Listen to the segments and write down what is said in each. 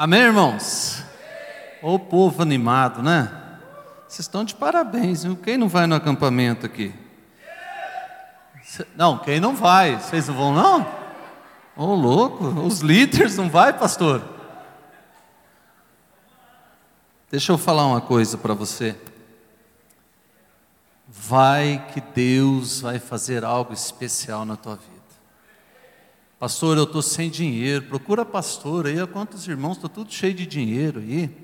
Amém, irmãos? Ô povo animado, né? Vocês estão de parabéns, viu? Quem não vai no acampamento aqui? Não, quem não vai? Vocês não vão, não? Ô louco, os líderes não vai, pastor? Deixa eu falar uma coisa para você. Vai que Deus vai fazer algo especial na tua vida. Pastor, eu estou sem dinheiro. Procura pastor aí. Quantos irmãos? Estou tudo cheio de dinheiro aí.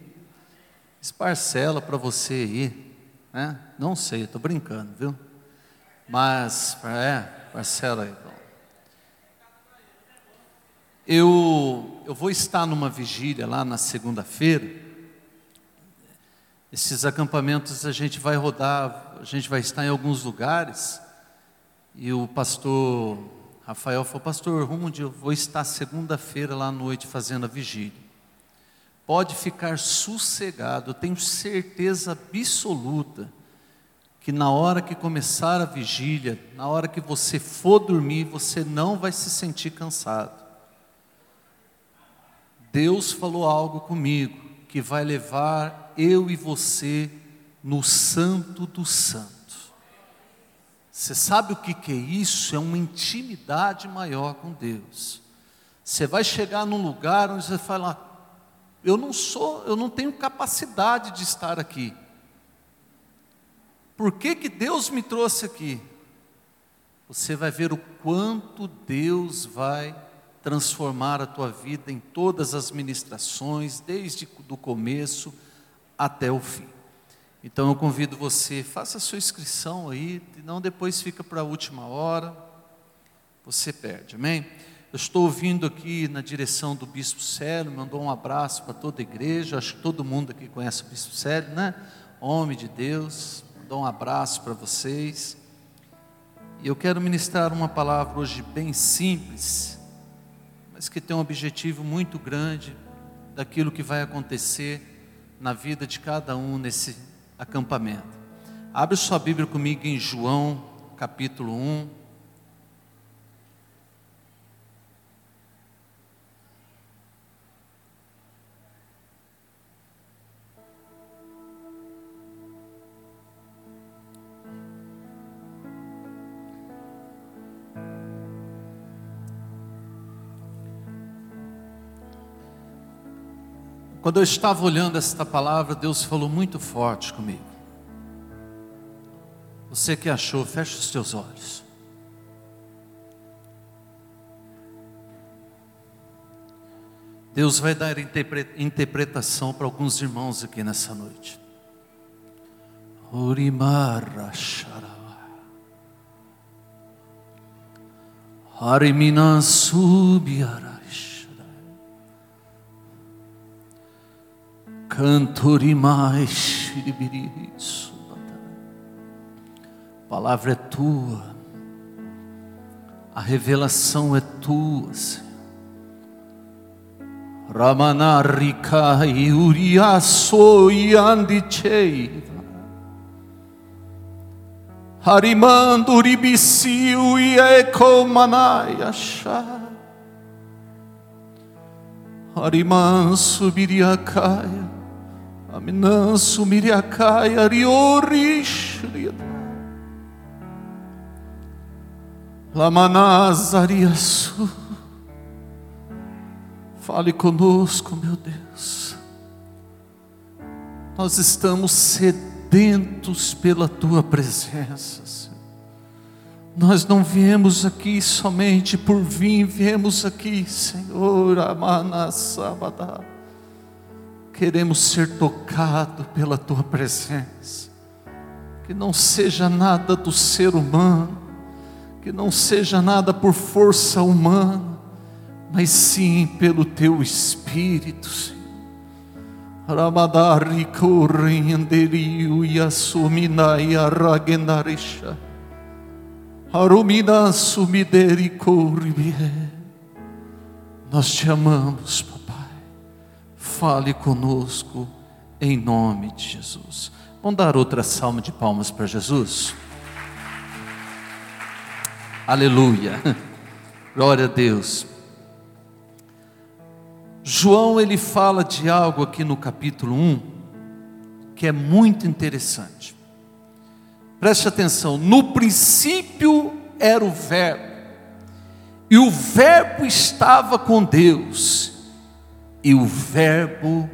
Esparcela para você aí. Né? Não sei, estou brincando, viu? Mas, é, parcela aí. Eu, eu vou estar numa vigília lá na segunda-feira. Esses acampamentos a gente vai rodar, a gente vai estar em alguns lugares. E o pastor Rafael falou, pastor Rundi, eu vou estar segunda-feira lá à noite fazendo a vigília. Pode ficar sossegado, eu tenho certeza absoluta que na hora que começar a vigília, na hora que você for dormir, você não vai se sentir cansado. Deus falou algo comigo que vai levar eu e você no Santo do Santo. Você sabe o que, que é isso? É uma intimidade maior com Deus. Você vai chegar num lugar onde você fala, eu não sou, eu não tenho capacidade de estar aqui. Por que, que Deus me trouxe aqui? Você vai ver o quanto Deus vai transformar a tua vida em todas as ministrações, desde o começo até o fim. Então eu convido você, faça a sua inscrição aí, não depois fica para a última hora, você perde, amém? Eu estou ouvindo aqui na direção do Bispo Célio, mandou um abraço para toda a igreja, acho que todo mundo aqui conhece o Bispo Célio, né? Homem de Deus, mandou um abraço para vocês. E eu quero ministrar uma palavra hoje bem simples, mas que tem um objetivo muito grande daquilo que vai acontecer na vida de cada um nesse acampamento. Abre sua Bíblia comigo em João, capítulo 1. Quando eu estava olhando esta palavra, Deus falou muito forte comigo. Você que achou, feche os teus olhos. Deus vai dar interpretação para alguns irmãos aqui nessa noite. Orimara Harimina subiara. Cantorimais A palavra é tua, a revelação é tua, Senhor. Ramanarika Uriaso Yandichei. Harimando Ribisiu e Ekomanayasha. Hariman Subiriakaya. Aminansu miriakai ariorish Lamanazariasu Fale conosco, meu Deus. Nós estamos sedentos pela tua presença, Senhor. Nós não viemos aqui somente por vir, viemos aqui, Senhor, Amanasabadá queremos ser tocados pela tua presença. Que não seja nada do ser humano, que não seja nada por força humana, mas sim pelo teu Espírito, Senhor. Ramadari correnderiu e assuminai aragendarisha. Harumina sumideri corribie. Nós te amamos, Pai fale conosco em nome de Jesus. Vamos dar outra salva de palmas para Jesus? Aleluia, glória a Deus. João ele fala de algo aqui no capítulo 1 que é muito interessante. Preste atenção, no princípio era o Verbo, e o Verbo estava com Deus, e o Verbo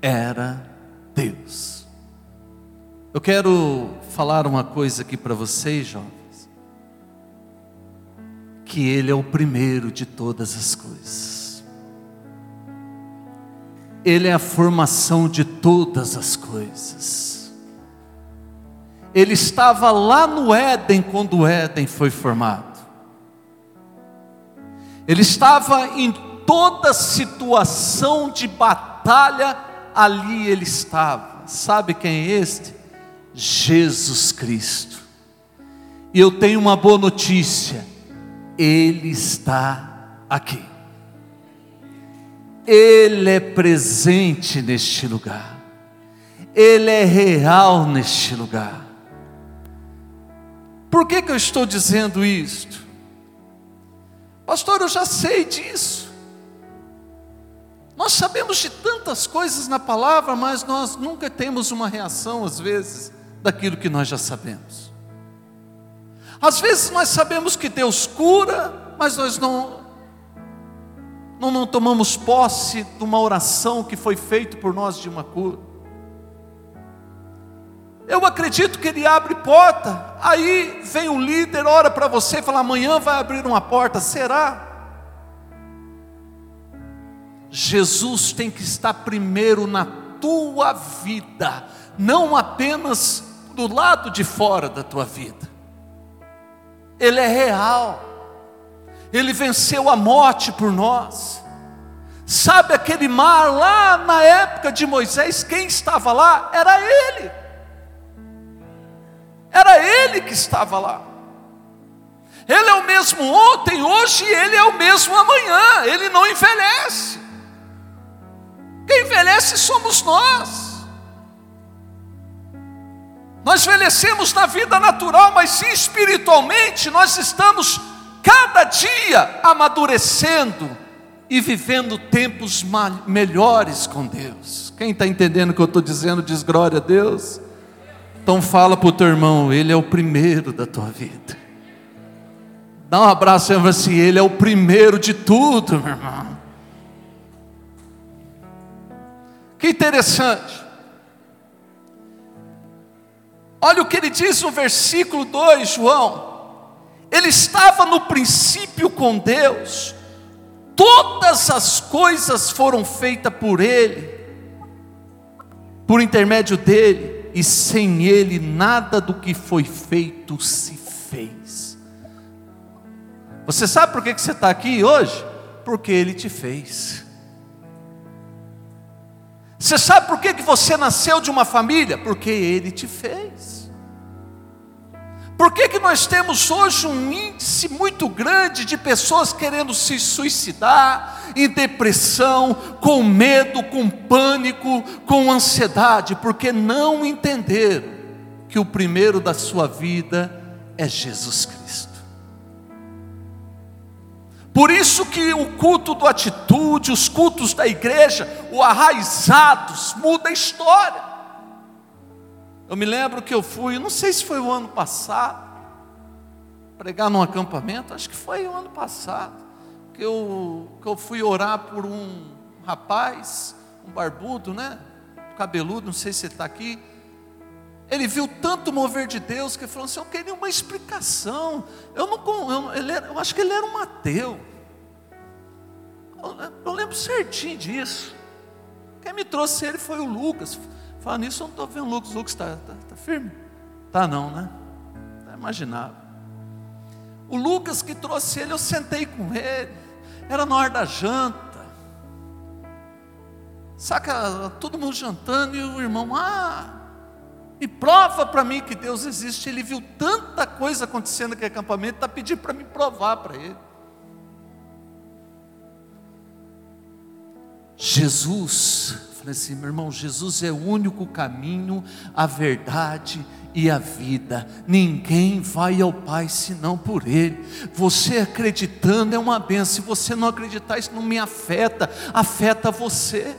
era Deus. Eu quero falar uma coisa aqui para vocês, jovens, que Ele é o primeiro de todas as coisas. Ele é a formação de todas as coisas. Ele estava lá no Éden quando o Éden foi formado. Ele estava em toda situação de batalha, ali ele estava. Sabe quem é este? Jesus Cristo. E eu tenho uma boa notícia: Ele está aqui. Ele é presente neste lugar, Ele é real neste lugar. Por que, que eu estou dizendo isto? Pastor, eu já sei disso. Sabemos de tantas coisas na palavra, mas nós nunca temos uma reação, às vezes, daquilo que nós já sabemos. Às vezes nós sabemos que Deus cura, mas nós não não, não tomamos posse de uma oração que foi feita por nós de uma cura. Eu acredito que ele abre porta, aí vem o líder, ora para você fala: amanhã vai abrir uma porta, será? Jesus tem que estar primeiro na tua vida, não apenas do lado de fora da tua vida. Ele é real. Ele venceu a morte por nós. Sabe aquele mar lá na época de Moisés, quem estava lá? Era ele. Era ele que estava lá. Ele é o mesmo ontem, hoje, ele é o mesmo amanhã. Ele não envelhece. Quem envelhece somos nós. Nós envelhecemos na vida natural, mas espiritualmente nós estamos cada dia amadurecendo e vivendo tempos melhores com Deus. Quem está entendendo o que eu estou dizendo, diz glória a Deus. Então fala para o teu irmão, ele é o primeiro da tua vida. Dá um abraço e assim, ele é o primeiro de tudo, meu irmão. Que interessante. Olha o que ele diz no versículo 2, João. Ele estava no princípio com Deus, todas as coisas foram feitas por Ele, por intermédio dele, e sem Ele nada do que foi feito se fez. Você sabe por que você está aqui hoje? Porque Ele te fez. Você sabe por que você nasceu de uma família? Porque Ele te fez. Por que, que nós temos hoje um índice muito grande de pessoas querendo se suicidar, em depressão, com medo, com pânico, com ansiedade? Porque não entenderam que o primeiro da sua vida é Jesus Cristo. Por isso que o culto do atitude, os cultos da igreja, o arraizados, muda a história. Eu me lembro que eu fui, não sei se foi o ano passado, pregar num acampamento, acho que foi o ano passado, que eu, que eu fui orar por um rapaz, um barbudo, né? Cabeludo, não sei se está aqui. Ele viu tanto mover de Deus que falou assim: Eu queria uma explicação. Eu não, eu, ele era, eu acho que ele era um ateu. Eu, eu lembro certinho disso. Quem me trouxe ele foi o Lucas. Fala nisso, eu não estou vendo o Lucas. O Lucas está tá, tá firme? Tá não, né? Está imaginável. O Lucas que trouxe ele, eu sentei com ele. Era na hora da janta. Saca, todo mundo jantando e o irmão, ah, me prova para mim que Deus existe. Ele viu tanta coisa acontecendo naquele acampamento, está pedindo para me provar para ele. Jesus Falei assim, meu irmão, Jesus é o único caminho, a verdade e a vida. Ninguém vai ao Pai senão por Ele. Você acreditando é uma benção. Se você não acreditar, isso não me afeta, afeta você.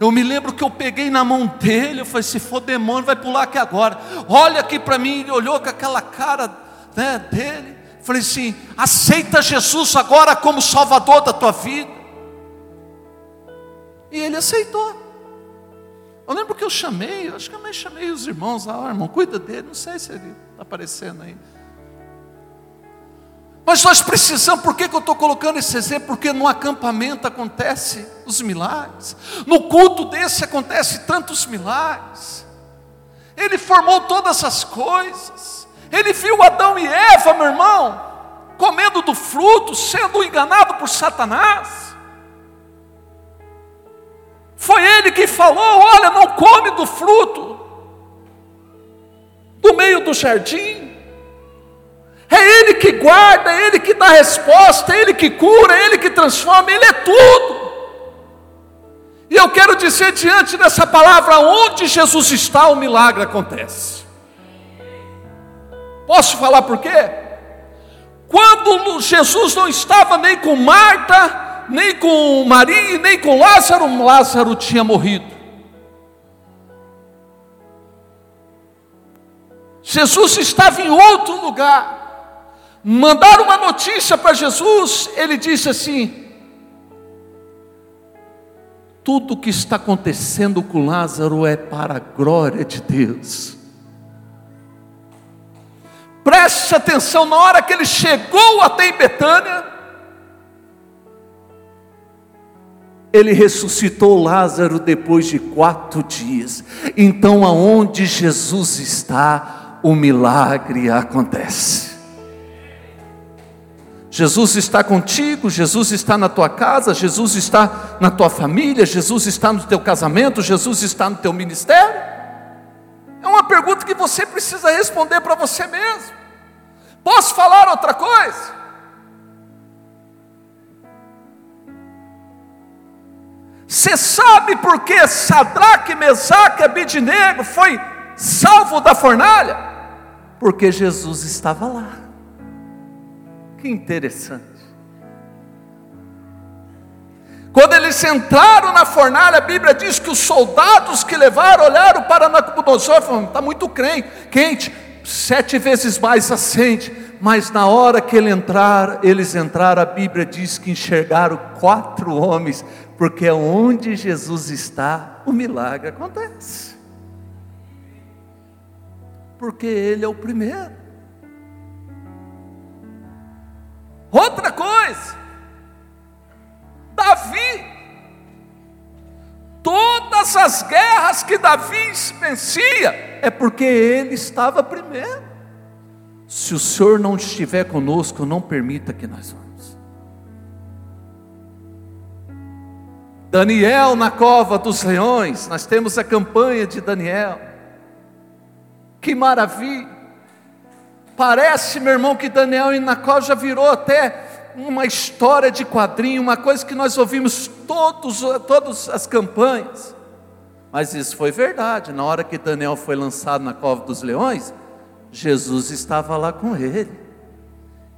Eu me lembro que eu peguei na mão dele, eu falei: se for demônio, vai pular aqui agora. Olha aqui para mim, ele olhou com aquela cara né, dele. Falei assim: aceita Jesus agora como Salvador da tua vida. E ele aceitou. Eu lembro que eu chamei, eu acho que eu chamei os irmãos lá, irmão, cuida dele, não sei se ele está aparecendo aí. Mas nós precisamos, por que, que eu estou colocando esse exemplo? Porque no acampamento acontece os milagres, no culto desse acontece tantos milagres. Ele formou todas as coisas, ele viu Adão e Eva, meu irmão, comendo do fruto, sendo enganado por Satanás. Foi ele que falou: olha, não come do fruto, do meio do jardim. É Ele que guarda, é Ele que dá resposta, é Ele que cura, é Ele que transforma, Ele é tudo. E eu quero dizer diante dessa palavra, onde Jesus está, o milagre acontece. Posso falar por quê? Quando Jesus não estava nem com Marta, nem com Maria, nem com Lázaro, Lázaro tinha morrido. Jesus estava em outro lugar. Mandaram uma notícia para Jesus, ele disse assim: tudo que está acontecendo com Lázaro é para a glória de Deus. Preste atenção, na hora que ele chegou até em Betânia, ele ressuscitou Lázaro depois de quatro dias. Então, aonde Jesus está, o milagre acontece. Jesus está contigo, Jesus está na tua casa, Jesus está na tua família, Jesus está no teu casamento, Jesus está no teu ministério? É uma pergunta que você precisa responder para você mesmo. Posso falar outra coisa? Você sabe por que Sadraque, Mesaque e Abidnego foi salvo da fornalha? Porque Jesus estava lá. Que interessante. Quando eles entraram na fornalha, a Bíblia diz que os soldados que levaram olharam para Nabucodonosor e falaram: está muito quente, sete vezes mais acende. Mas na hora que ele entrar, eles entraram, a Bíblia diz que enxergaram quatro homens, porque é onde Jesus está, o milagre acontece. Porque ele é o primeiro. Outra coisa, Davi, todas as guerras que Davi vencia, é porque ele estava primeiro. Se o Senhor não estiver conosco, não permita que nós vamos. Daniel na cova dos leões, nós temos a campanha de Daniel. Que maravilha! Parece, meu irmão, que Daniel e Nacó já virou até uma história de quadrinho, uma coisa que nós ouvimos todos, todas as campanhas. Mas isso foi verdade. Na hora que Daniel foi lançado na cova dos leões, Jesus estava lá com ele.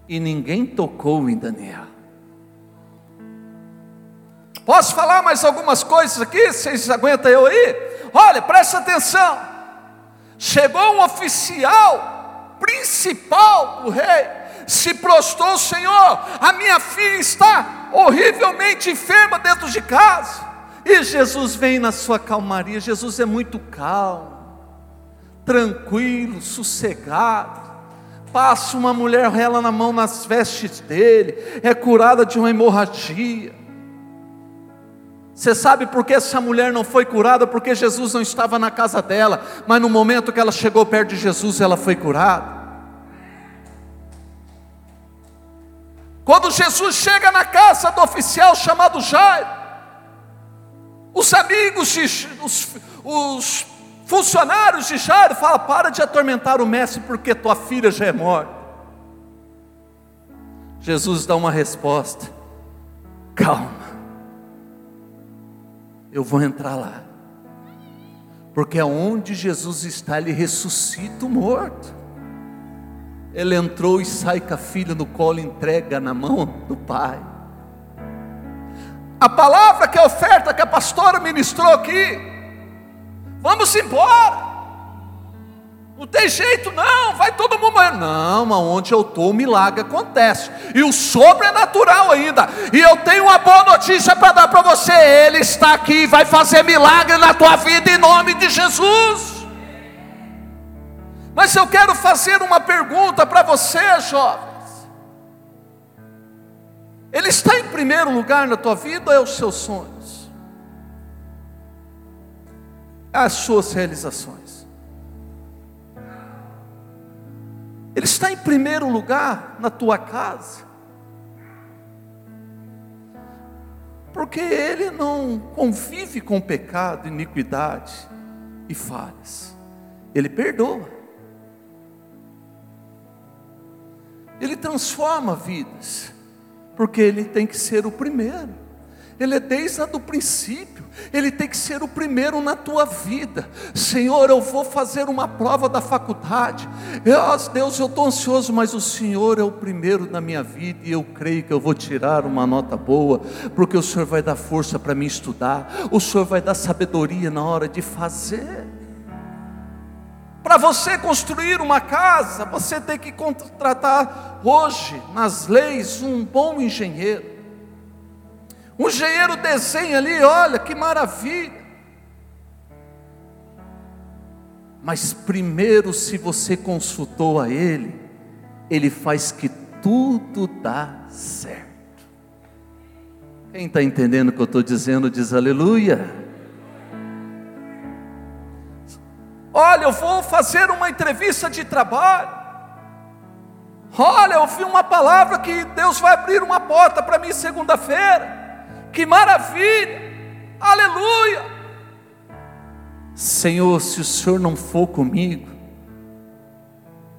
E ninguém tocou em Daniel. Posso falar mais algumas coisas aqui? Vocês aguentam eu aí? Olha, presta atenção. Chegou um oficial principal do rei, se prostrou, Senhor, a minha filha está horrivelmente enferma dentro de casa. E Jesus vem na sua calmaria, Jesus é muito calmo, tranquilo, sossegado. Passa uma mulher rela na mão nas vestes dele, é curada de uma hemorragia. Você sabe por que essa mulher não foi curada? Porque Jesus não estava na casa dela, mas no momento que ela chegou perto de Jesus, ela foi curada. Quando Jesus chega na casa do oficial chamado Jairo, os amigos, os, os funcionários de Jairo falam: para de atormentar o mestre, porque tua filha já é morta. Jesus dá uma resposta: calma, eu vou entrar lá. Porque aonde Jesus está, ele ressuscita o morto. Ele entrou e sai com a filha no colo, entrega na mão do pai. A palavra que é oferta que a pastora ministrou aqui, vamos embora. Não tem jeito, não, vai todo mundo morrer. Não, onde eu estou, o milagre acontece. E o sobrenatural ainda. E eu tenho uma boa notícia para dar para você. Ele está aqui, vai fazer milagre na tua vida em nome de Jesus. Mas eu quero fazer uma pergunta para você, jovens. Ele está em primeiro lugar na tua vida ou é os seus sonhos? As suas realizações. Ele está em primeiro lugar na tua casa. Porque ele não convive com pecado, iniquidade e falhas. Ele perdoa. Ele transforma vidas. Porque ele tem que ser o primeiro. Ele é desde o princípio, Ele tem que ser o primeiro na tua vida. Senhor, eu vou fazer uma prova da faculdade. Eu, Deus, eu estou ansioso, mas o Senhor é o primeiro na minha vida e eu creio que eu vou tirar uma nota boa, porque o Senhor vai dar força para mim estudar, o Senhor vai dar sabedoria na hora de fazer. Para você construir uma casa, você tem que contratar hoje, nas leis, um bom engenheiro. O engenheiro desenha ali, olha que maravilha. Mas primeiro, se você consultou a Ele, Ele faz que tudo dá certo. Quem está entendendo o que eu estou dizendo, diz aleluia. Olha, eu vou fazer uma entrevista de trabalho. Olha, eu vi uma palavra que Deus vai abrir uma porta para mim segunda-feira que maravilha, aleluia. Senhor, se o Senhor não for comigo,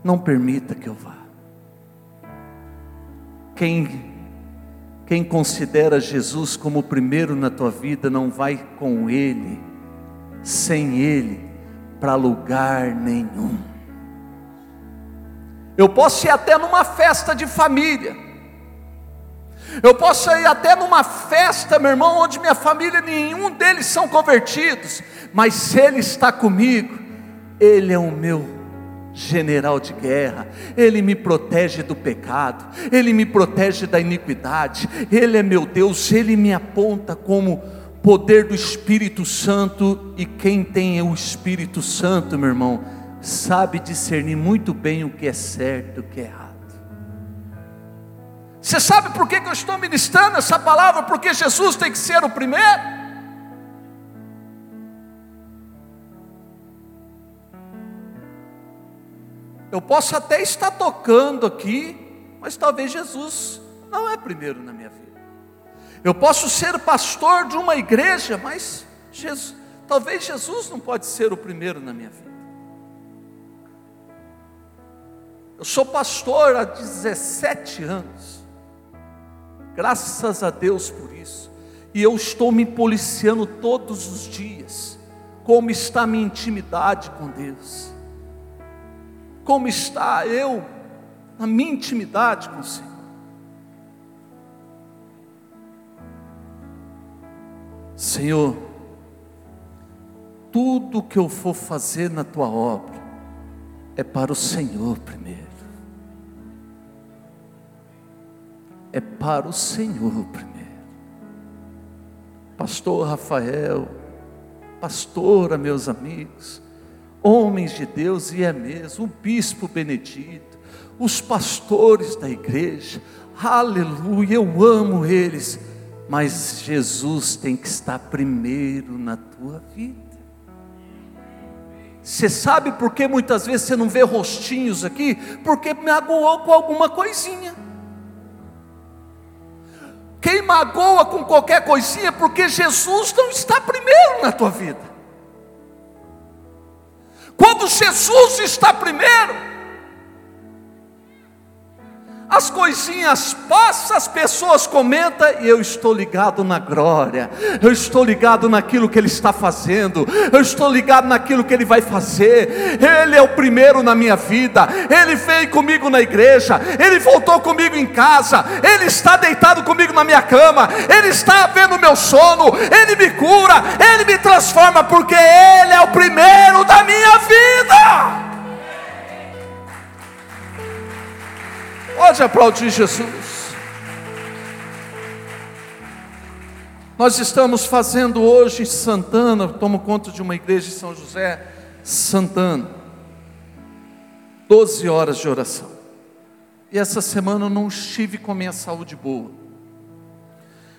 não permita que eu vá. Quem, quem considera Jesus como o primeiro na tua vida, não vai com Ele, sem Ele, para lugar nenhum. Eu posso ir até numa festa de família, eu posso ir até numa festa, meu irmão, onde minha família, nenhum deles são convertidos, mas se Ele está comigo, Ele é o meu general de guerra, Ele me protege do pecado, Ele me protege da iniquidade, Ele é meu Deus, Ele me aponta como poder do Espírito Santo, e quem tem o Espírito Santo, meu irmão, sabe discernir muito bem o que é certo e o que é errado. Você sabe por que, eu estou ministrando essa palavra? Porque Jesus tem que ser o primeiro. Eu posso até estar tocando aqui, mas talvez Jesus não é primeiro na minha vida. Eu posso ser pastor de uma igreja, mas Jesus, talvez Jesus não pode ser o primeiro na minha vida. Eu sou pastor há 17 anos. Graças a Deus por isso. E eu estou me policiando todos os dias. Como está a minha intimidade com Deus? Como está eu, a minha intimidade com o Senhor? Senhor, tudo que eu for fazer na tua obra é para o Senhor primeiro. É para o Senhor primeiro. Pastor Rafael, pastora, meus amigos, homens de Deus e é mesmo, o bispo Benedito, os pastores da igreja, aleluia, eu amo eles, mas Jesus tem que estar primeiro na tua vida. Você sabe por que muitas vezes você não vê rostinhos aqui? Porque me aguou com alguma coisinha. Quem magoa com qualquer coisinha, porque Jesus não está primeiro na tua vida. Quando Jesus está primeiro, as coisinhas passam, as pessoas comentam e eu estou ligado na glória, eu estou ligado naquilo que Ele está fazendo, eu estou ligado naquilo que Ele vai fazer. Ele é o primeiro na minha vida, Ele veio comigo na igreja, Ele voltou comigo em casa, Ele está deitado comigo na minha cama, Ele está vendo o meu sono, Ele me cura, Ele me transforma, porque Ele é o primeiro da minha vida. Pode aplaudir Jesus. Nós estamos fazendo hoje em Santana, tomo conta de uma igreja em São José, Santana. 12 horas de oração. E essa semana eu não estive com a minha saúde boa.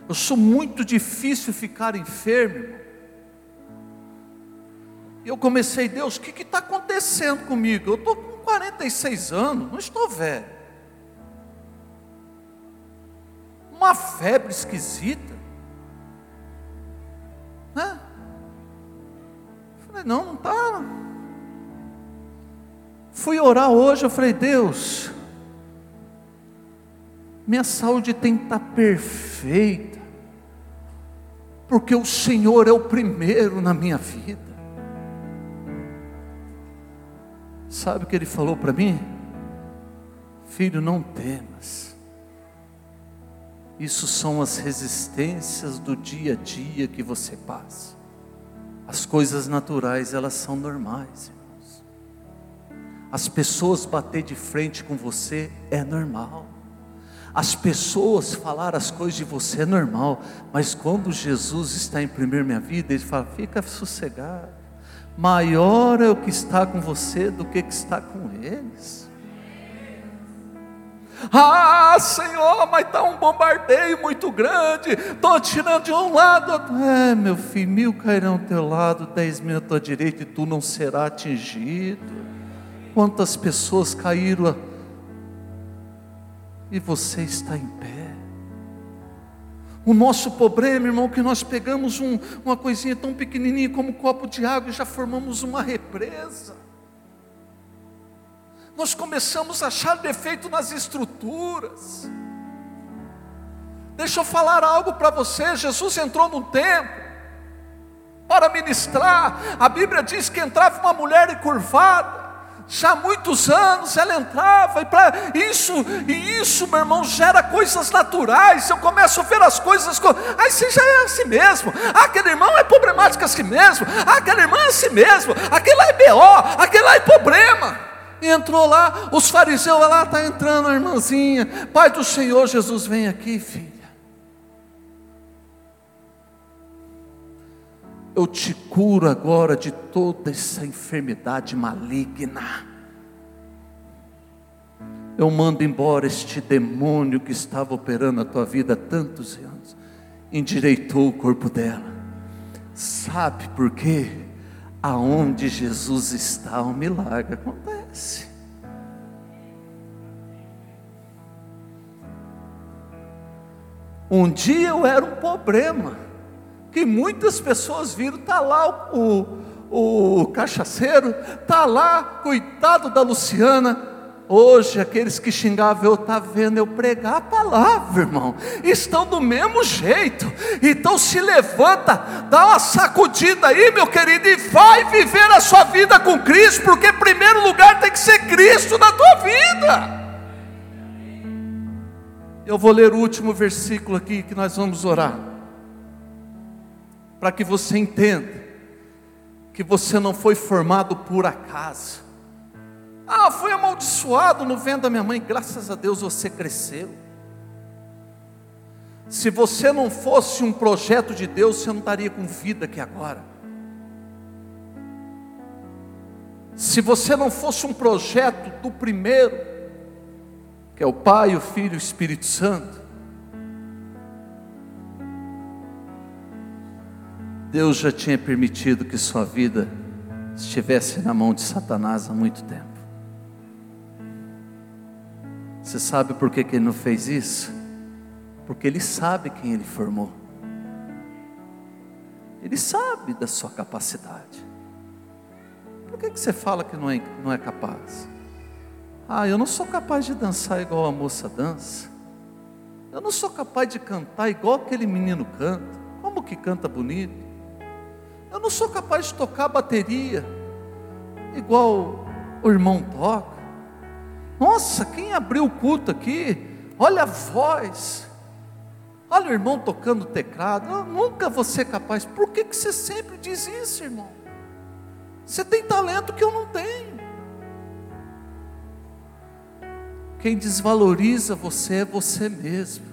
Eu sou muito difícil ficar enfermo. E eu comecei, Deus, o que está acontecendo comigo? Eu estou com 46 anos, não estou velho. Uma febre esquisita. Né? Falei, não, não está. Fui orar hoje, eu falei, Deus, minha saúde tem que estar tá perfeita, porque o Senhor é o primeiro na minha vida. Sabe o que ele falou para mim? Filho, não temas isso são as resistências do dia a dia que você passa. As coisas naturais, elas são normais, irmãos. As pessoas bater de frente com você é normal. As pessoas falar as coisas de você é normal, mas quando Jesus está em primeiro minha vida, ele fala: "Fica sossegado. Maior é o que está com você do que que está com eles." Ah, Senhor, mas está um bombardeio muito grande. Estou tirando de um lado. É, meu filho, mil cairão ao teu lado, dez mil à tua direita, e tu não será atingido. Quantas pessoas caíram e você está em pé. O nosso problema, irmão, é que nós pegamos um, uma coisinha tão pequenininha como um copo de água e já formamos uma represa nós começamos a achar defeito nas estruturas. Deixa eu falar algo para você: Jesus entrou no templo para ministrar. A Bíblia diz que entrava uma mulher encurvada. Já há muitos anos ela entrava, e para isso, e isso, meu irmão, gera coisas naturais. Eu começo a ver as coisas, aí você já é assim mesmo. Ah, aquele irmão é problemático assim mesmo. Ah, aquele irmão é assim mesmo. Aquele lá é BO, aquele lá é problema entrou lá, os fariseus lá está entrando a irmãzinha, Pai do Senhor Jesus, vem aqui, filha. Eu te curo agora de toda essa enfermidade maligna. Eu mando embora este demônio que estava operando a tua vida há tantos anos. Endireitou o corpo dela. Sabe por quê? Aonde Jesus está, o um milagre acontece Um dia eu era um problema, que muitas pessoas viram, está lá o, o, o cachaceiro, está lá, coitado da Luciana, Hoje, aqueles que xingavam, eu estava vendo? Eu pregar a palavra, irmão, estão do mesmo jeito, então se levanta, dá uma sacudida aí, meu querido, e vai viver a sua vida com Cristo, porque em primeiro lugar tem que ser Cristo na tua vida. Eu vou ler o último versículo aqui que nós vamos orar, para que você entenda que você não foi formado por acaso, ah, fui amaldiçoado no vento da minha mãe, graças a Deus você cresceu. Se você não fosse um projeto de Deus, você não estaria com vida aqui agora. Se você não fosse um projeto do primeiro, que é o Pai, o Filho e o Espírito Santo, Deus já tinha permitido que sua vida estivesse na mão de Satanás há muito tempo. Você sabe por que, que ele não fez isso? Porque ele sabe quem ele formou. Ele sabe da sua capacidade. Por que, que você fala que não é, não é capaz? Ah, eu não sou capaz de dançar igual a moça dança. Eu não sou capaz de cantar igual aquele menino canta. Como que canta bonito? Eu não sou capaz de tocar bateria igual o irmão toca. Nossa, quem abriu o culto aqui? Olha a voz. Olha o irmão tocando teclado. Eu nunca vou ser capaz. Por que, que você sempre diz isso, irmão? Você tem talento que eu não tenho. Quem desvaloriza você é você mesmo.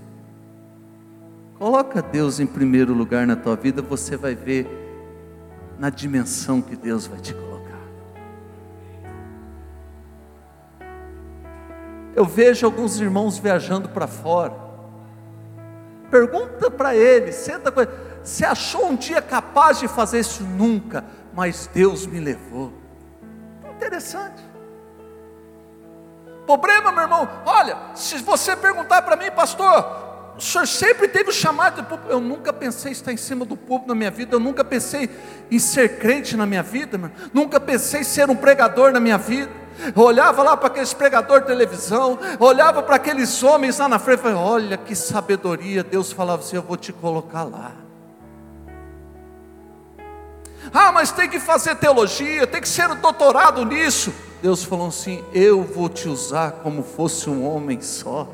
Coloca Deus em primeiro lugar na tua vida, você vai ver na dimensão que Deus vai te colocar. Eu vejo alguns irmãos viajando para fora. Pergunta para eles, senta com ele. Você achou um dia capaz de fazer isso? Nunca, mas Deus me levou. Interessante. Problema, meu irmão, olha, se você perguntar para mim, pastor, o senhor sempre teve o chamado de público. Eu nunca pensei em estar em cima do público na minha vida, eu nunca pensei em ser crente na minha vida, nunca pensei em ser um pregador na minha vida. Olhava lá para aqueles pregadores de televisão, olhava para aqueles homens lá na frente falei: Olha que sabedoria. Deus falava assim: Eu vou te colocar lá. Ah, mas tem que fazer teologia, tem que ser um doutorado nisso. Deus falou assim: Eu vou te usar como fosse um homem só,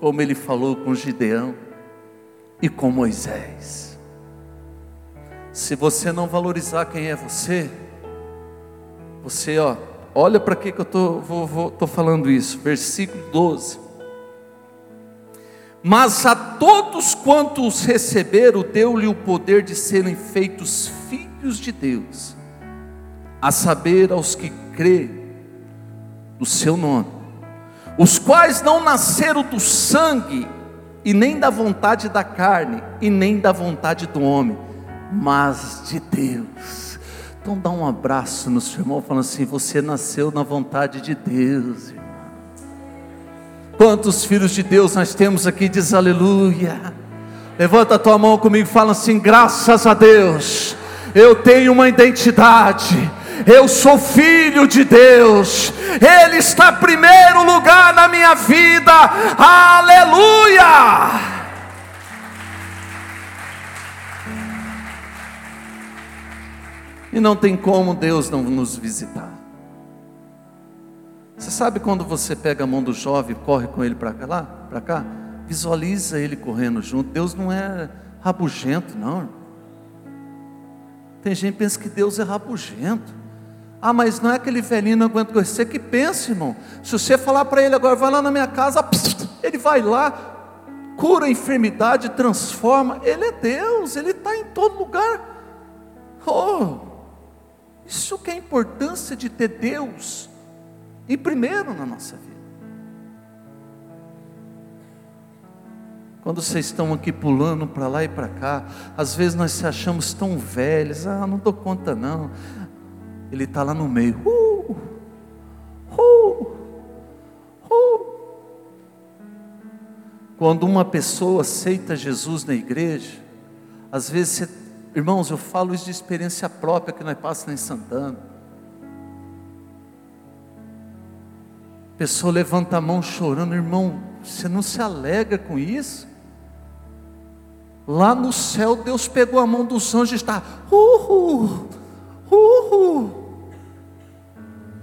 como ele falou com Gideão e com Moisés. Se você não valorizar quem é você, você, ó, olha para que, que eu estou falando isso. Versículo 12. Mas a todos quantos receberam, deu-lhe o poder de serem feitos filhos de Deus, a saber, aos que crê no seu nome, os quais não nasceram do sangue, e nem da vontade da carne, e nem da vontade do homem, mas de Deus. Então dá um abraço no seu irmão, falando assim: você nasceu na vontade de Deus, irmão. Quantos filhos de Deus nós temos aqui? Diz aleluia. Levanta a tua mão comigo e fala assim: graças a Deus, eu tenho uma identidade. Eu sou filho de Deus, Ele está primeiro lugar na minha vida, aleluia! E não tem como Deus não nos visitar. Você sabe quando você pega a mão do jovem e corre com ele para lá, para cá? Visualiza ele correndo junto. Deus não é rabugento, não. Tem gente que pensa que Deus é rabugento. Ah, mas não é aquele velhinho não aguenta. Você que pensa, irmão. Se você falar para ele agora, vai lá na minha casa, ele vai lá, cura a enfermidade, transforma. Ele é Deus, ele está em todo lugar. Oh, isso que é a importância de ter Deus em primeiro na nossa vida. Quando vocês estão aqui pulando para lá e para cá, às vezes nós se achamos tão velhos, ah, não dou conta não. Ele está lá no meio. Uh, uh, uh. Quando uma pessoa aceita Jesus na igreja, às vezes você Irmãos, eu falo isso de experiência própria que nós passamos em Santana. Pessoa levanta a mão chorando, irmão, você não se alegra com isso? Lá no céu, Deus pegou a mão dos anjos e está, uhul, uhul,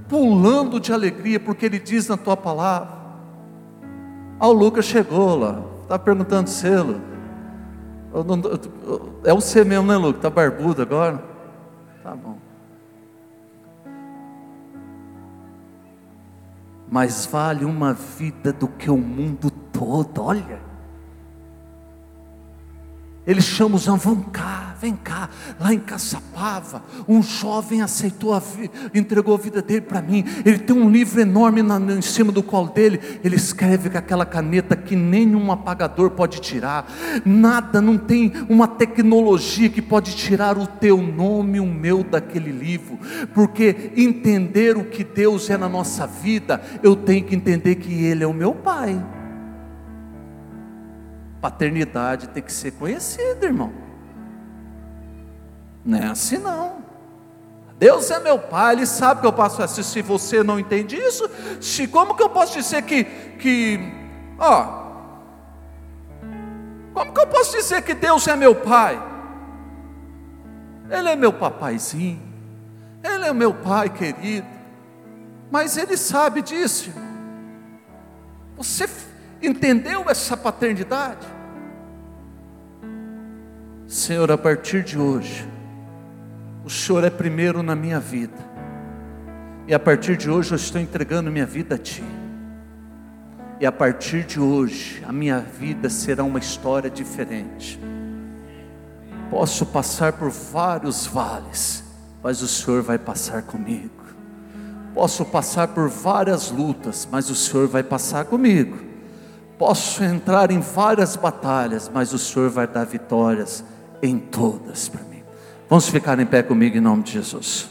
pulando de alegria, porque Ele diz na tua palavra. Ah, o Lucas chegou lá, está perguntando selo. É você mesmo, né, Luke? Tá barbudo agora? Tá bom. Mais vale uma vida do que o mundo todo, olha. Ele chama os vão cá, vem cá, lá em Caçapava, um jovem aceitou a vida, entregou a vida dele para mim. Ele tem um livro enorme na, em cima do colo dele. Ele escreve com aquela caneta que nenhum apagador pode tirar. Nada, não tem uma tecnologia que pode tirar o teu nome, o meu daquele livro. Porque entender o que Deus é na nossa vida, eu tenho que entender que Ele é o meu Pai. Paternidade tem que ser conhecida, irmão. Não é assim não. Deus é meu pai, Ele sabe que eu passo assim. Se você não entende isso, se, como que eu posso dizer que, que ó, como que eu posso dizer que Deus é meu pai? Ele é meu papaizinho, Ele é meu pai querido, mas Ele sabe disso. Você entendeu essa paternidade? Senhor, a partir de hoje, o Senhor é primeiro na minha vida, e a partir de hoje eu estou entregando minha vida a Ti. E a partir de hoje, a minha vida será uma história diferente. Posso passar por vários vales, mas o Senhor vai passar comigo. Posso passar por várias lutas, mas o Senhor vai passar comigo. Posso entrar em várias batalhas, mas o Senhor vai dar vitórias em todas para mim. Vamos ficar em pé comigo em nome de Jesus.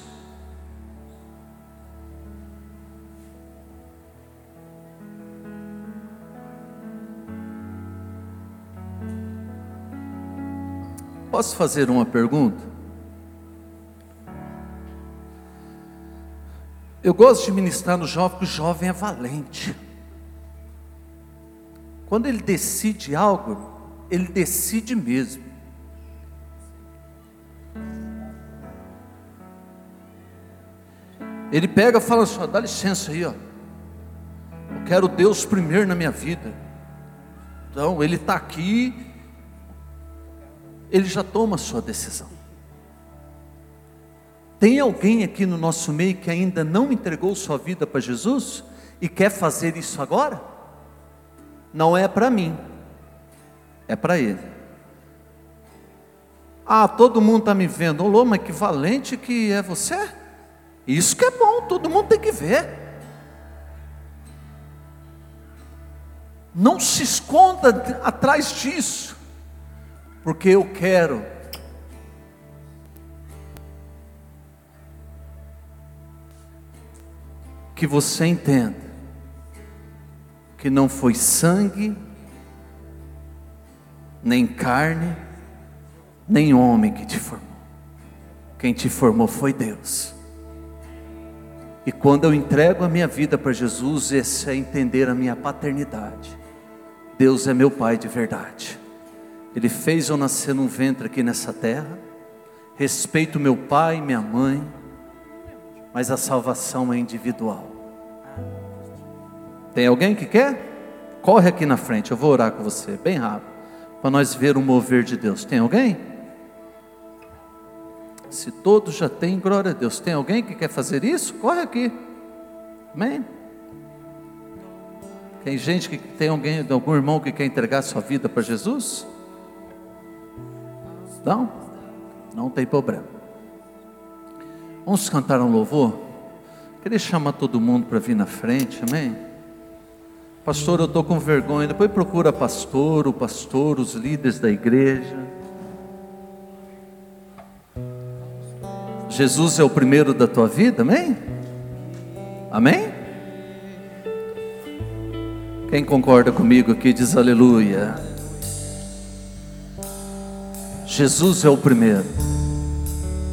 Posso fazer uma pergunta? Eu gosto de ministrar no jovem, porque o jovem é valente. Quando ele decide algo, ele decide mesmo. Ele pega e fala assim: dá licença aí, ó. Eu quero Deus primeiro na minha vida. Então, ele está aqui, ele já toma a sua decisão. Tem alguém aqui no nosso meio que ainda não entregou sua vida para Jesus e quer fazer isso agora? Não é para mim, é para ele. Ah, todo mundo está me vendo. Ô, mas que valente que é você. Isso que é bom, todo mundo tem que ver. Não se esconda atrás disso porque eu quero que você entenda que não foi sangue, nem carne, nem homem que te formou. Quem te formou foi Deus. E quando eu entrego a minha vida para Jesus, esse é entender a minha paternidade. Deus é meu Pai de verdade. Ele fez eu nascer num ventre aqui nessa terra. Respeito meu pai e minha mãe, mas a salvação é individual. Tem alguém que quer? Corre aqui na frente, eu vou orar com você, bem rápido, para nós ver o mover de Deus. Tem alguém? Se todos já têm, glória a Deus. Tem alguém que quer fazer isso? Corre aqui. Amém? Tem gente que tem alguém, algum irmão que quer entregar sua vida para Jesus? Não? Não tem problema. Vamos cantar um louvor? Queria chamar todo mundo para vir na frente, amém? Pastor, eu estou com vergonha. Depois procura pastor, o pastor, os líderes da igreja. Jesus é o primeiro da tua vida, amém? Amém? Quem concorda comigo aqui diz aleluia. Jesus é o primeiro.